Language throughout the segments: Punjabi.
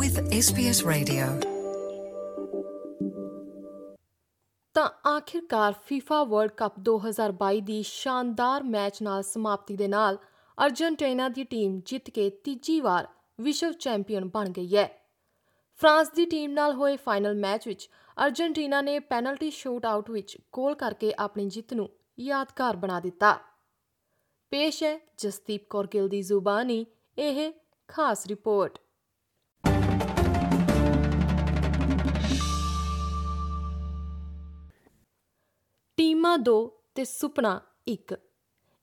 with SBS Radio. ਤਾਂ ਆਖਿਰਕਾਰ FIFA ਵਰਲਡ ਕੱਪ 2022 ਦੀ ਸ਼ਾਨਦਾਰ ਮੈਚ ਨਾਲ ਸਮਾਪਤੀ ਦੇ ਨਾਲ ਅਰਜਨਟੀਨਾ ਦੀ ਟੀਮ ਜਿੱਤ ਕੇ ਤੀਜੀ ਵਾਰ ਵਿਸ਼ਵ ਚੈਂਪੀਅਨ ਬਣ ਗਈ ਹੈ। ਫਰਾਂਸ ਦੀ ਟੀਮ ਨਾਲ ਹੋਏ ਫਾਈਨਲ ਮੈਚ ਵਿੱਚ ਅਰਜਨਟੀਨਾ ਨੇ ਪੈਨਲਟੀ ਸ਼ੂਟ ਆਊਟ ਵਿੱਚ ਗੋਲ ਕਰਕੇ ਆਪਣੀ ਜਿੱਤ ਨੂੰ ਯਾਦਗਾਰ ਬਣਾ ਦਿੱਤਾ। ਪੇਸ਼ ਹੈ ਜਸਦੀਪ ਕੌਰ ਗਿੱਲ ਦੀ ਜ਼ੁਬਾਨੀ, ਇਹ ਖਾਸ ਰਿਪੋਰਟ। ਟੀਮਾਂ 2 ਤੇ ਸੁਪਨਾ 1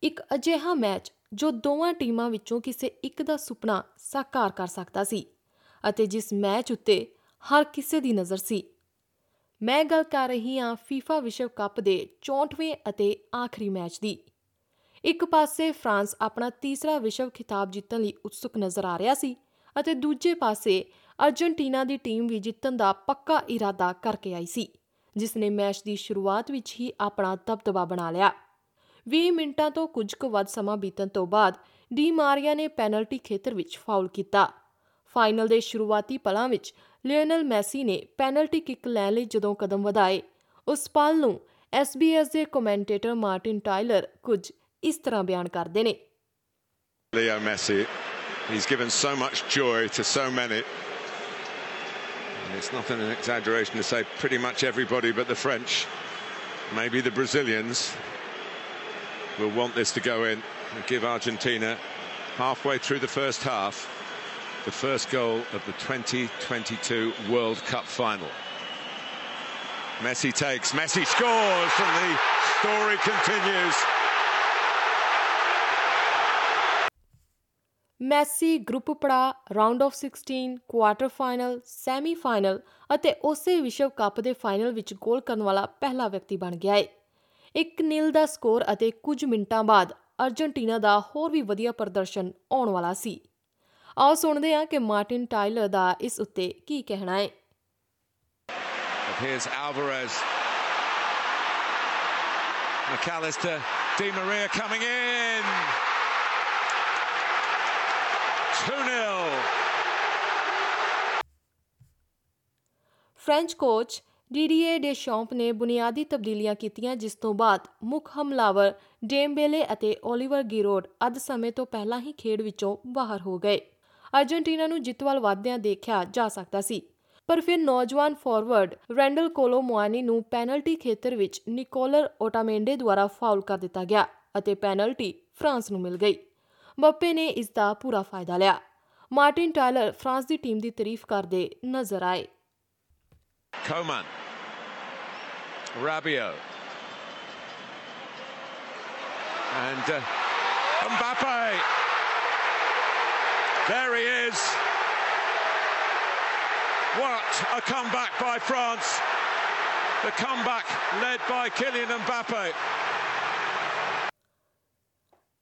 ਇੱਕ ਅਜਿਹਾ ਮੈਚ ਜੋ ਦੋਵਾਂ ਟੀਮਾਂ ਵਿੱਚੋਂ ਕਿਸੇ ਇੱਕ ਦਾ ਸੁਪਨਾ ਸਾਕਾਰ ਕਰ ਸਕਦਾ ਸੀ ਅਤੇ ਜਿਸ ਮੈਚ ਉੱਤੇ ਹਰ ਕਿਸੇ ਦੀ ਨਜ਼ਰ ਸੀ। ਮੈਂ ਗੱਲ ਕਰ ਰਹੀ ਹਾਂ FIFA ਵਿਸ਼ਵ ਕੱਪ ਦੇ 64ਵੇਂ ਅਤੇ ਆਖਰੀ ਮੈਚ ਦੀ। ਇੱਕ ਪਾਸੇ ਫਰਾਂਸ ਆਪਣਾ ਤੀਸਰਾ ਵਿਸ਼ਵ ਖਿਤਾਬ ਜਿੱਤਣ ਲਈ ਉਤਸੁਕ ਨਜ਼ਰ ਆ ਰਿਹਾ ਸੀ ਅਤੇ ਦੂਜੇ ਪਾਸੇ ਅਰਜਨਟੀਨਾ ਦੀ ਟੀਮ ਵੀ ਜਿੱਤਣ ਦਾ ਪੱਕਾ ਇਰਾਦਾ ਕਰਕੇ ਆਈ ਸੀ। ਜਿਸ ਨੇ ਮੈਚ ਦੀ ਸ਼ੁਰੂਆਤ ਵਿੱਚ ਹੀ ਆਪਣਾ ਦਬਦਬਾ ਬਣਾ ਲਿਆ 20 ਮਿੰਟਾਂ ਤੋਂ ਕੁਝ ਕੁ ਵੱਧ ਸਮਾਂ ਬੀਤਣ ਤੋਂ ਬਾਅਦ ਡੀ ਮਾਰੀਆ ਨੇ ਪੈਨਲਟੀ ਖੇਤਰ ਵਿੱਚ ਫਾਉਲ ਕੀਤਾ ਫਾਈਨਲ ਦੇ ਸ਼ੁਰੂਆਤੀ ਪਲਾਂ ਵਿੱਚ ਲਿਓਨਲ ਮੈਸੀ ਨੇ ਪੈਨਲਟੀ ਕਿੱਕ ਲੈਣ ਲਈ ਜਦੋਂ ਕਦਮ ਵਧਾਏ ਉਸ ਪਲ ਨੂੰ SBS ਦੇ ਕਮੈਂਟੇਟਰ ਮਾਰਟਿਨ ਟਾਇਲਰ ਕੁਝ ਇਸ ਤਰ੍ਹਾਂ ਬਿਆਨ ਕਰਦੇ ਨੇ Leo Messi, he's given so much joy to so many. And it's not an exaggeration to say pretty much everybody but the French, maybe the Brazilians, will want this to go in and give Argentina halfway through the first half the first goal of the 2022 World Cup final. Messi takes, Messi scores, and the story continues. Messi group ਪੜਾ round of 16 quarter final semi final ਅਤੇ ਉਸੇ ਵਿਸ਼ਵ ਕੱਪ ਦੇ ਫਾਈਨਲ ਵਿੱਚ ਗੋਲ ਕਰਨ ਵਾਲਾ ਪਹਿਲਾ ਵਿਅਕਤੀ ਬਣ ਗਿਆ ਹੈ ਇੱਕ ਨੀਲ ਦਾ ਸਕੋਰ ਅਤੇ ਕੁਝ ਮਿੰਟਾਂ ਬਾਅਦ ਅਰਜਨਟੀਨਾ ਦਾ ਹੋਰ ਵੀ ਵਧੀਆ ਪ੍ਰਦਰਸ਼ਨ ਆਉਣ ਵਾਲਾ ਸੀ ਆਓ ਸੁਣਦੇ ਹਾਂ ਕਿ ਮਾਰਟਿਨ ਟਾਇਲਰ ਦਾ ਇਸ ਉੱਤੇ ਕੀ ਕਹਿਣਾ ਹੈ But here's Alvarez. McAllister, Di Maria coming in. 2-0. French coach Didier Deschamps ਨੇ ਬੁਨਿਆਦੀ ਤਬਦੀਲੀਆਂ ਕੀਤੀਆਂ, ਜਿਸ ਤੋਂ ਬਾਅਦ ਮੁੱਖ ਹਮਲਾਵਰ ਡੇਮਬੇਲੇ ਅਤੇ ਓਲੀਵਰ ਗਿਰੋਡ ਅੱਧ ਸਮੇਂ ਤੋਂ ਪਹਿਲਾਂ ਹੀ ਖੇਡ ਵਿੱਚੋਂ ਬਾਹਰ ਹੋ ਗਏ। ਅਰਜਨਟੀਨਾ ਨੂੰ ਜਿੱਤ ਵੱਲ ਵਧਦਿਆਂ ਦੇਖਿਆ ਜਾ ਸਕਦਾ ਸੀ। ਪਰ ਫਿਰ ਨੌਜਵਾਨ ਫਾਰਵਰਡ ਰੈਂਡਲ ਕੋਲੋ ਮੁਆਨੀ ਨੂੰ ਪੈਨਲਟੀ ਖੇਤਰ ਵਿੱਚ ਨਿਕੋਲਰ ਓਟਾਮੇਂਡੇ ਦੁਆਰਾ ਫਾਉਲ ਕਰ ਦਿੱਤਾ ਗਿਆ ਅਤੇ ਪੈਨਲਟੀ ਫਰਾਂਸ ਨੂੰ ਮਿਲ ਗਈ। ਬੱਪੇ ਨੇ ਇਸ ਦਾ ਪੂਰਾ ਫਾਇਦਾ ਲਿਆ ਮਾਰਟਿਨ ਟਾਇਲਰ ਫਰਾਂਸ ਦੀ ਟੀਮ ਦੀ ਤਾਰੀਫ ਕਰਦੇ ਨਜ਼ਰ ਆਏ Coman. Rabiot. And uh, Mbappe. There he is. What a comeback by France. The comeback led by Kylian Mbappe.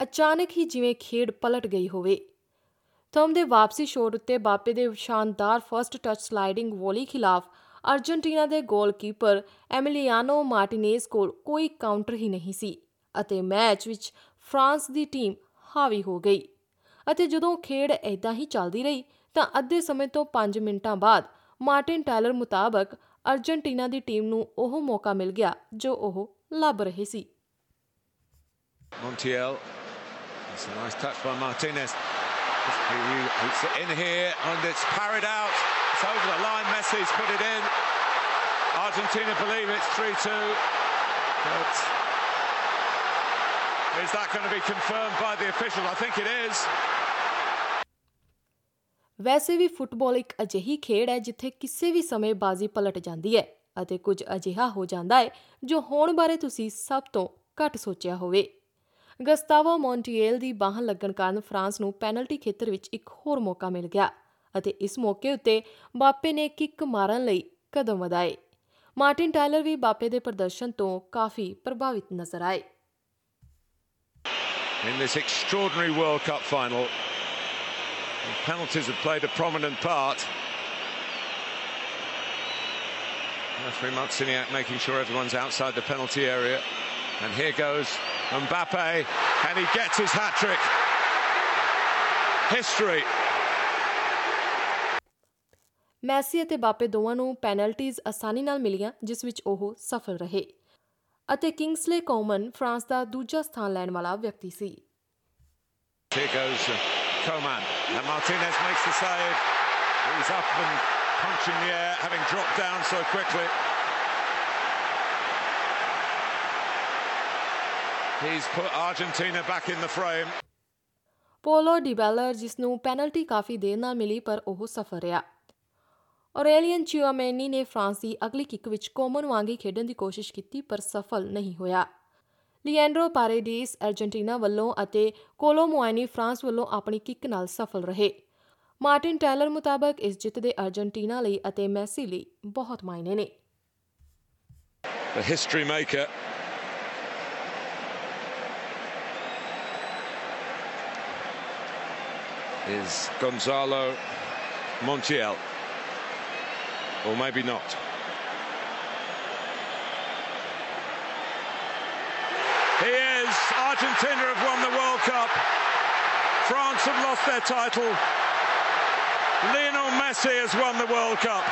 ਅਚਾਨਕ ਹੀ ਜਿਵੇਂ ਖੇਡ ਪਲਟ ਗਈ ਹੋਵੇ ਥੰਮ ਦੇ ਵਾਪਸੀ ਸ਼ੋਟ ਉੱਤੇ ਬਾਪੇ ਦੇ ਸ਼ਾਨਦਾਰ ਫਰਸਟ ਟੱਚ ਸਲਾਈਡਿੰਗ ਵੋਲੀ ਖਿਲਾਫ ਅਰਜਨਟੀਨਾ ਦੇ ਗੋਲਕੀਪਰ ਐਮਿਲੀਆਨੋ ਮਾਰਟੀਨੇਜ਼ ਕੋਲ ਕੋਈ ਕਾਊਂਟਰ ਹੀ ਨਹੀਂ ਸੀ ਅਤੇ ਮੈਚ ਵਿੱਚ ਫਰਾਂਸ ਦੀ ਟੀਮ ਹਾਵੀ ਹੋ ਗਈ ਅਤੇ ਜਦੋਂ ਖੇਡ ਐਦਾਂ ਹੀ ਚੱਲਦੀ ਰਹੀ, ਤਾਂ ਅੱਧੇ ਸਮੇਂ ਤੋਂ 5 ਮਿੰਟਾਂ ਬਾਅਦ ਮਾਰਟਿਨ ਟਾਇਲਰ ਮੁਤਾਬਕ ਅਰਜਨਟੀਨਾ ਦੀ ਟੀਮ ਨੂੰ ਉਹ ਮੌਕਾ ਮਿਲ ਗਿਆ ਜੋ ਉਹ ਲੱਭ ਰਹੇ ਸੀ Montiel. It's a nice touch by Martinez. He's in here and it's parried out. It's over the line. Messi's put it in. Argentina believe it's 3-2. But is that going to be confirmed by the official? I think it is. ਵੈਸੇ ਵੀ ਫੁੱਟਬਾਲ ਇੱਕ ਅਜਿਹੀ ਖੇਡ ਹੈ ਜਿੱਥੇ ਕਿਸੇ ਵੀ ਸਮੇਂ ਬਾਜ਼ੀ ਪਲਟ ਜਾਂਦੀ ਹੈ ਅਤੇ ਕੁਝ ਅਜਿਹਾ ਹੋ ਜਾਂਦਾ ਹੈ ਜੋ ਹੋਣ ਬਾਰੇ ਤੁਸੀਂ ਸਭ ਤੋਂ ਘੱਟ ਸੋਚਿਆ ਹੋਵੇ ਗਸਤਾਵੋ ਮੌਂਟੀਏਲ ਦੀ ਬਾਹ ਲੱਗਣ ਕਾਰਨ ਫਰਾਂਸ ਨੂੰ ਪੈਨਲਟੀ ਖੇਤਰ ਵਿੱਚ ਇੱਕ ਹੋਰ ਮੌਕਾ ਮਿਲ ਗਿਆ ਅਤੇ ਇਸ ਮੌਕੇ ਉੱਤੇ ਬਾਪੇ ਨੇ ਕਿੱਕ ਮਾਰਨ ਲਈ ਕਦਮ ਵਧਾਏ ਮਾਰਟਿਨ ਟਾਇਲਰ ਵੀ ਬਾਪੇ ਦੇ ਪ੍ਰਦਰਸ਼ਨ ਤੋਂ ਕਾਫੀ ਪ੍ਰਭਾਵਿਤ ਨਜ਼ਰ ਆਏ In this extraordinary World Cup final, penalties have played a prominent part. Referee Marciniak making sure everyone's outside the penalty area. And here goes Mbappe, and he gets his hat trick. History. Messi ਅਤੇ ਬਾਪੇ ਦੋਵਾਂ ਨੂੰ ਪੈਨਲਟੀਜ਼ ਆਸਾਨੀ ਨਾਲ ਮਿਲੀਆਂ ਜਿਸ ਵਿੱਚ ਉਹ ਸਫਲ ਰਹੇ ਅਤੇ ਕਿੰਗਸਲੇ ਕੋਮਨ ਫਰਾਂਸ ਦਾ ਦੂਜਾ ਸਥਾਨ ਲੈਣ ਵਾਲਾ ਵਿਅਕਤੀ ਸੀ Here goes uh, Coman. And Martinez makes the save. He's up and punching the air, having dropped down so quickly. He's put Argentina back in the frame. Paulo Dybala ਜਿਸ ਨੂੰ ਪੈਨਲਟੀ ਕਾਫੀ ਦੇਰ ਨਾਲ ਮਿਲੀ ਪਰ ਉਹ ਸਫਲ ਰਿਹਾ। ਔਰੇਲੀਅਨ ਚਿਓਮੈਨੀ ਨੇ ਫਰਾਂਸ ਦੀ ਅਗਲੀ ਕਿੱਕ ਵਿੱਚ ਕੋਮਨ ਵਾਂਗੀ ਖੇਡਣ ਦੀ ਕੋਸ਼ਿਸ਼ ਕੀਤੀ ਪਰ ਸਫਲ ਨਹੀਂ ਹੋਇਆ। ਲੀਐਂਡਰੋ ਪਾਰੇਡੀਸ ਅਰਜنٹੀਨਾ ਵੱਲੋਂ ਅਤੇ ਕੋਲੋ ਮੋਇਨੀ ਫਰਾਂਸ ਵੱਲੋਂ ਆਪਣੀ ਕਿੱਕ ਨਾਲ ਸਫਲ ਰਹੇ। ਮਾਰਟਿਨ ਟੈਲਰ ਮੁਤਾਬਕ ਇਸ ਜਿੱਤ ਦੇ ਅਰਜنٹੀਨਾ ਲਈ ਅਤੇ ਮੈਸੀ ਲਈ ਬਹੁਤ ਮਾਇਨੇ ਨੇ। History maker Is Gonzalo Montiel. Or maybe not. He is. Argentina have won the World Cup. France have lost their title. Lionel Messi has won the World Cup.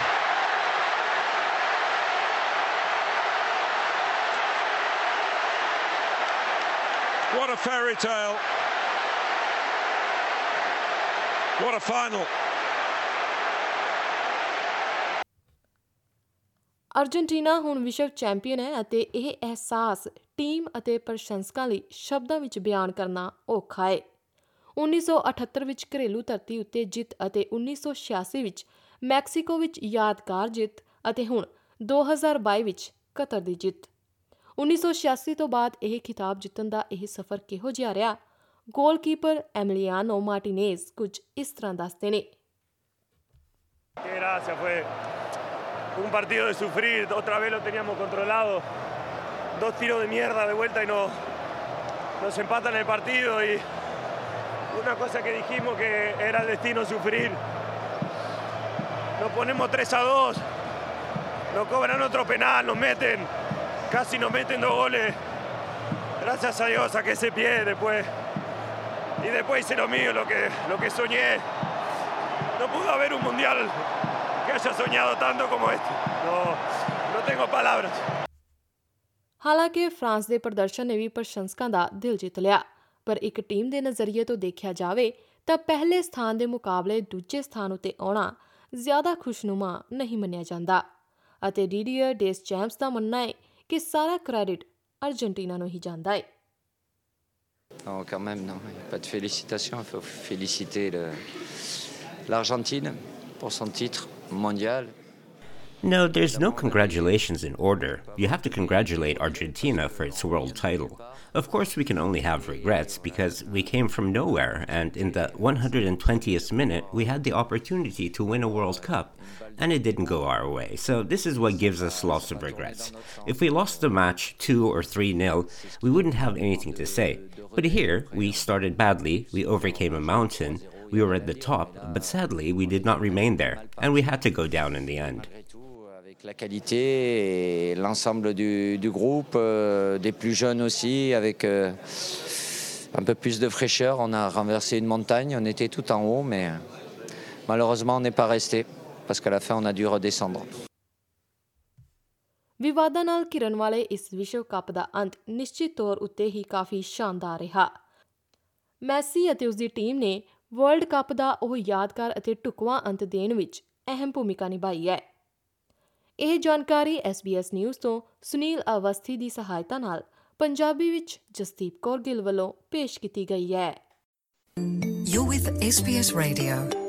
What a fairy tale. What a final. Argentina ਹੁਣ ਵਿਸ਼ਵ ਚੈਂਪੀਅਨ ਹੈ ਅਤੇ ਇਹ ਅਹਿਸਾਸ ਟੀਮ ਅਤੇ ਪ੍ਰਸ਼ੰਸਕਾਂ ਲਈ ਸ਼ਬਦਾਂ ਵਿੱਚ ਬਿਆਨ ਕਰਨਾ ਔਖਾ ਹੈ 1978 ਵਿੱਚ ਘਰੇਲੂ ਧਰਤੀ ਉੱਤੇ ਜਿੱਤ ਅਤੇ 1986 ਵਿੱਚ ਮੈਕਸੀਕੋ ਵਿੱਚ ਯਾਦਗਾਰ ਜਿੱਤ ਅਤੇ ਹੁਣ 2022 ਵਿੱਚ ਕਤਰ ਦੀ ਜਿੱਤ। 1986 ਤੋਂ ਬਾਅਦ ਇਹ ਖਿਤਾਬ ਜਿੱਤਣ ਦਾ ਇਹ ਸਫ਼ਰ ਕਿਹੋ ਜਿਹਾ ਰਿਹਾ? ਗੋਲਕੀਪਰ ਐਮਲੀਆਨੋ ਮਾਰਟੀਨੇਜ਼ ਕੁਝ ਇਸ ਤਰ੍ਹਾਂ ਦੱਸਦੇ ਨੇ Qué gracia, fue un partido de sufrir, otra vez lo teníamos controlado, dos tiros de mierda de vuelta y no, nos empatan el partido y una cosa que dijimos que era el destino sufrir, nos ponemos 3 a 2, nos cobran otro penal, nos meten, casi nos meten dos goles, gracias a Dios saqué ese pie después y después hice lo mío, lo que, lo que soñé. No pudo haber un mundial que haya soñado tanto como este. No, no tengo palabras. ਹਾਲਾਂਕਿ ਫਰਾਂਸ ਦੇ ਪ੍ਰਦਰਸ਼ਨ ਨੇ ਵੀ ਪ੍ਰਸ਼ੰਸਕਾਂ ਦਾ ਦਿਲ ਜਿੱਤ ਲਿਆ ਪਰ ਇੱਕ ਟੀਮ ਦੇ ਨਜ਼ਰੀਏ ਤੋਂ ਦੇਖਿਆ ਜਾਵੇ ਤਾਂ ਪਹਿਲੇ ਸਥਾਨ ਦੇ ਮੁਕਾਬਲੇ ਦੂਜੇ ਸਥਾਨ ਉਤੇ ਆਉਣਾ ਜ਼ਿਆਦਾ ਖੁਸ਼ਨੁਮਾ ਨਹੀਂ ਮੰਨਿਆ ਜਾਂਦਾ ਅਤੇ ਡੀਡੀਅਰ ਡੇਸ ਚੈਂਪਸ ਦਾ ਮੰਨਣਾ ਹੈ ਕਿ ਸਾਰਾ ਕ੍ਰੈਡਿਟ ਅਰਜنٹੀਨਾ ਨੂੰ ਹੀ ਜਾਂਦਾ ਹੈ Non, quand même, non. Pas de félicitations. Il faut féliciter l'Argentine pour son titre mondial. No, there's no congratulations in order. You have to congratulate Argentina for its world title. Of course, we can only have regrets because we came from nowhere, and in the 120th minute, we had the opportunity to win a World Cup, and it didn't go our way. So, this is what gives us lots of regrets. If we lost the match 2 or 3 0, we wouldn't have anything to say. But here, we started badly, we overcame a mountain, we were at the top, but sadly, we did not remain there, and we had to go down in the end. La qualité et l'ensemble du, du groupe, euh, des plus jeunes aussi, avec euh, un peu plus de fraîcheur, on a renversé une montagne. On était tout en haut, mais malheureusement, on n'est pas resté parce qu'à la fin, on a dû redescendre. ਵਿਵਾਦਾਂ ਨਾਲ ਘਿਰਨ ਵਾਲੇ ਇਸ ਵਿਸ਼ਵ ਕੱਪ ਦਾ ਅੰਤ ਨਿਸ਼ਚਿਤ ਤੌਰ ਉੱਤੇ ਹੀ ਕਾਫੀ ਸ਼ਾਨਦਾਰ ਰਿਹਾ। ਮੈਸੀ ਅਤੇ ਉਸ ਦੀ ਟੀਮ ਨੇ ਵਰਲਡ ਕੱਪ ਦਾ ਉਹ ਯਾਦਗਾਰ ਅਤੇ ਢੁਕਵਾਂ ਅੰਤ ਦੇਣ ਵਿੱਚ ਅਹਿਮ ਭੂਮਿਕਾ ਨਿਭਾਈ ਹੈ। ਇਹ ਜਾਣਕਾਰੀ SBS ਨਿਊਜ਼ ਤੋਂ ਸੁਨੀਲ ਅਵਸਥੀ ਦੀ ਸਹਾਇਤਾ ਨਾਲ ਪੰਜਾਬੀ ਵਿੱਚ ਜਸਦੀਪ ਕੌਰ ਗਿੱਲ ਵੱਲੋਂ ਪੇਸ਼ ਕੀਤੀ ਗਈ ਹੈ। You're with SBS Radio.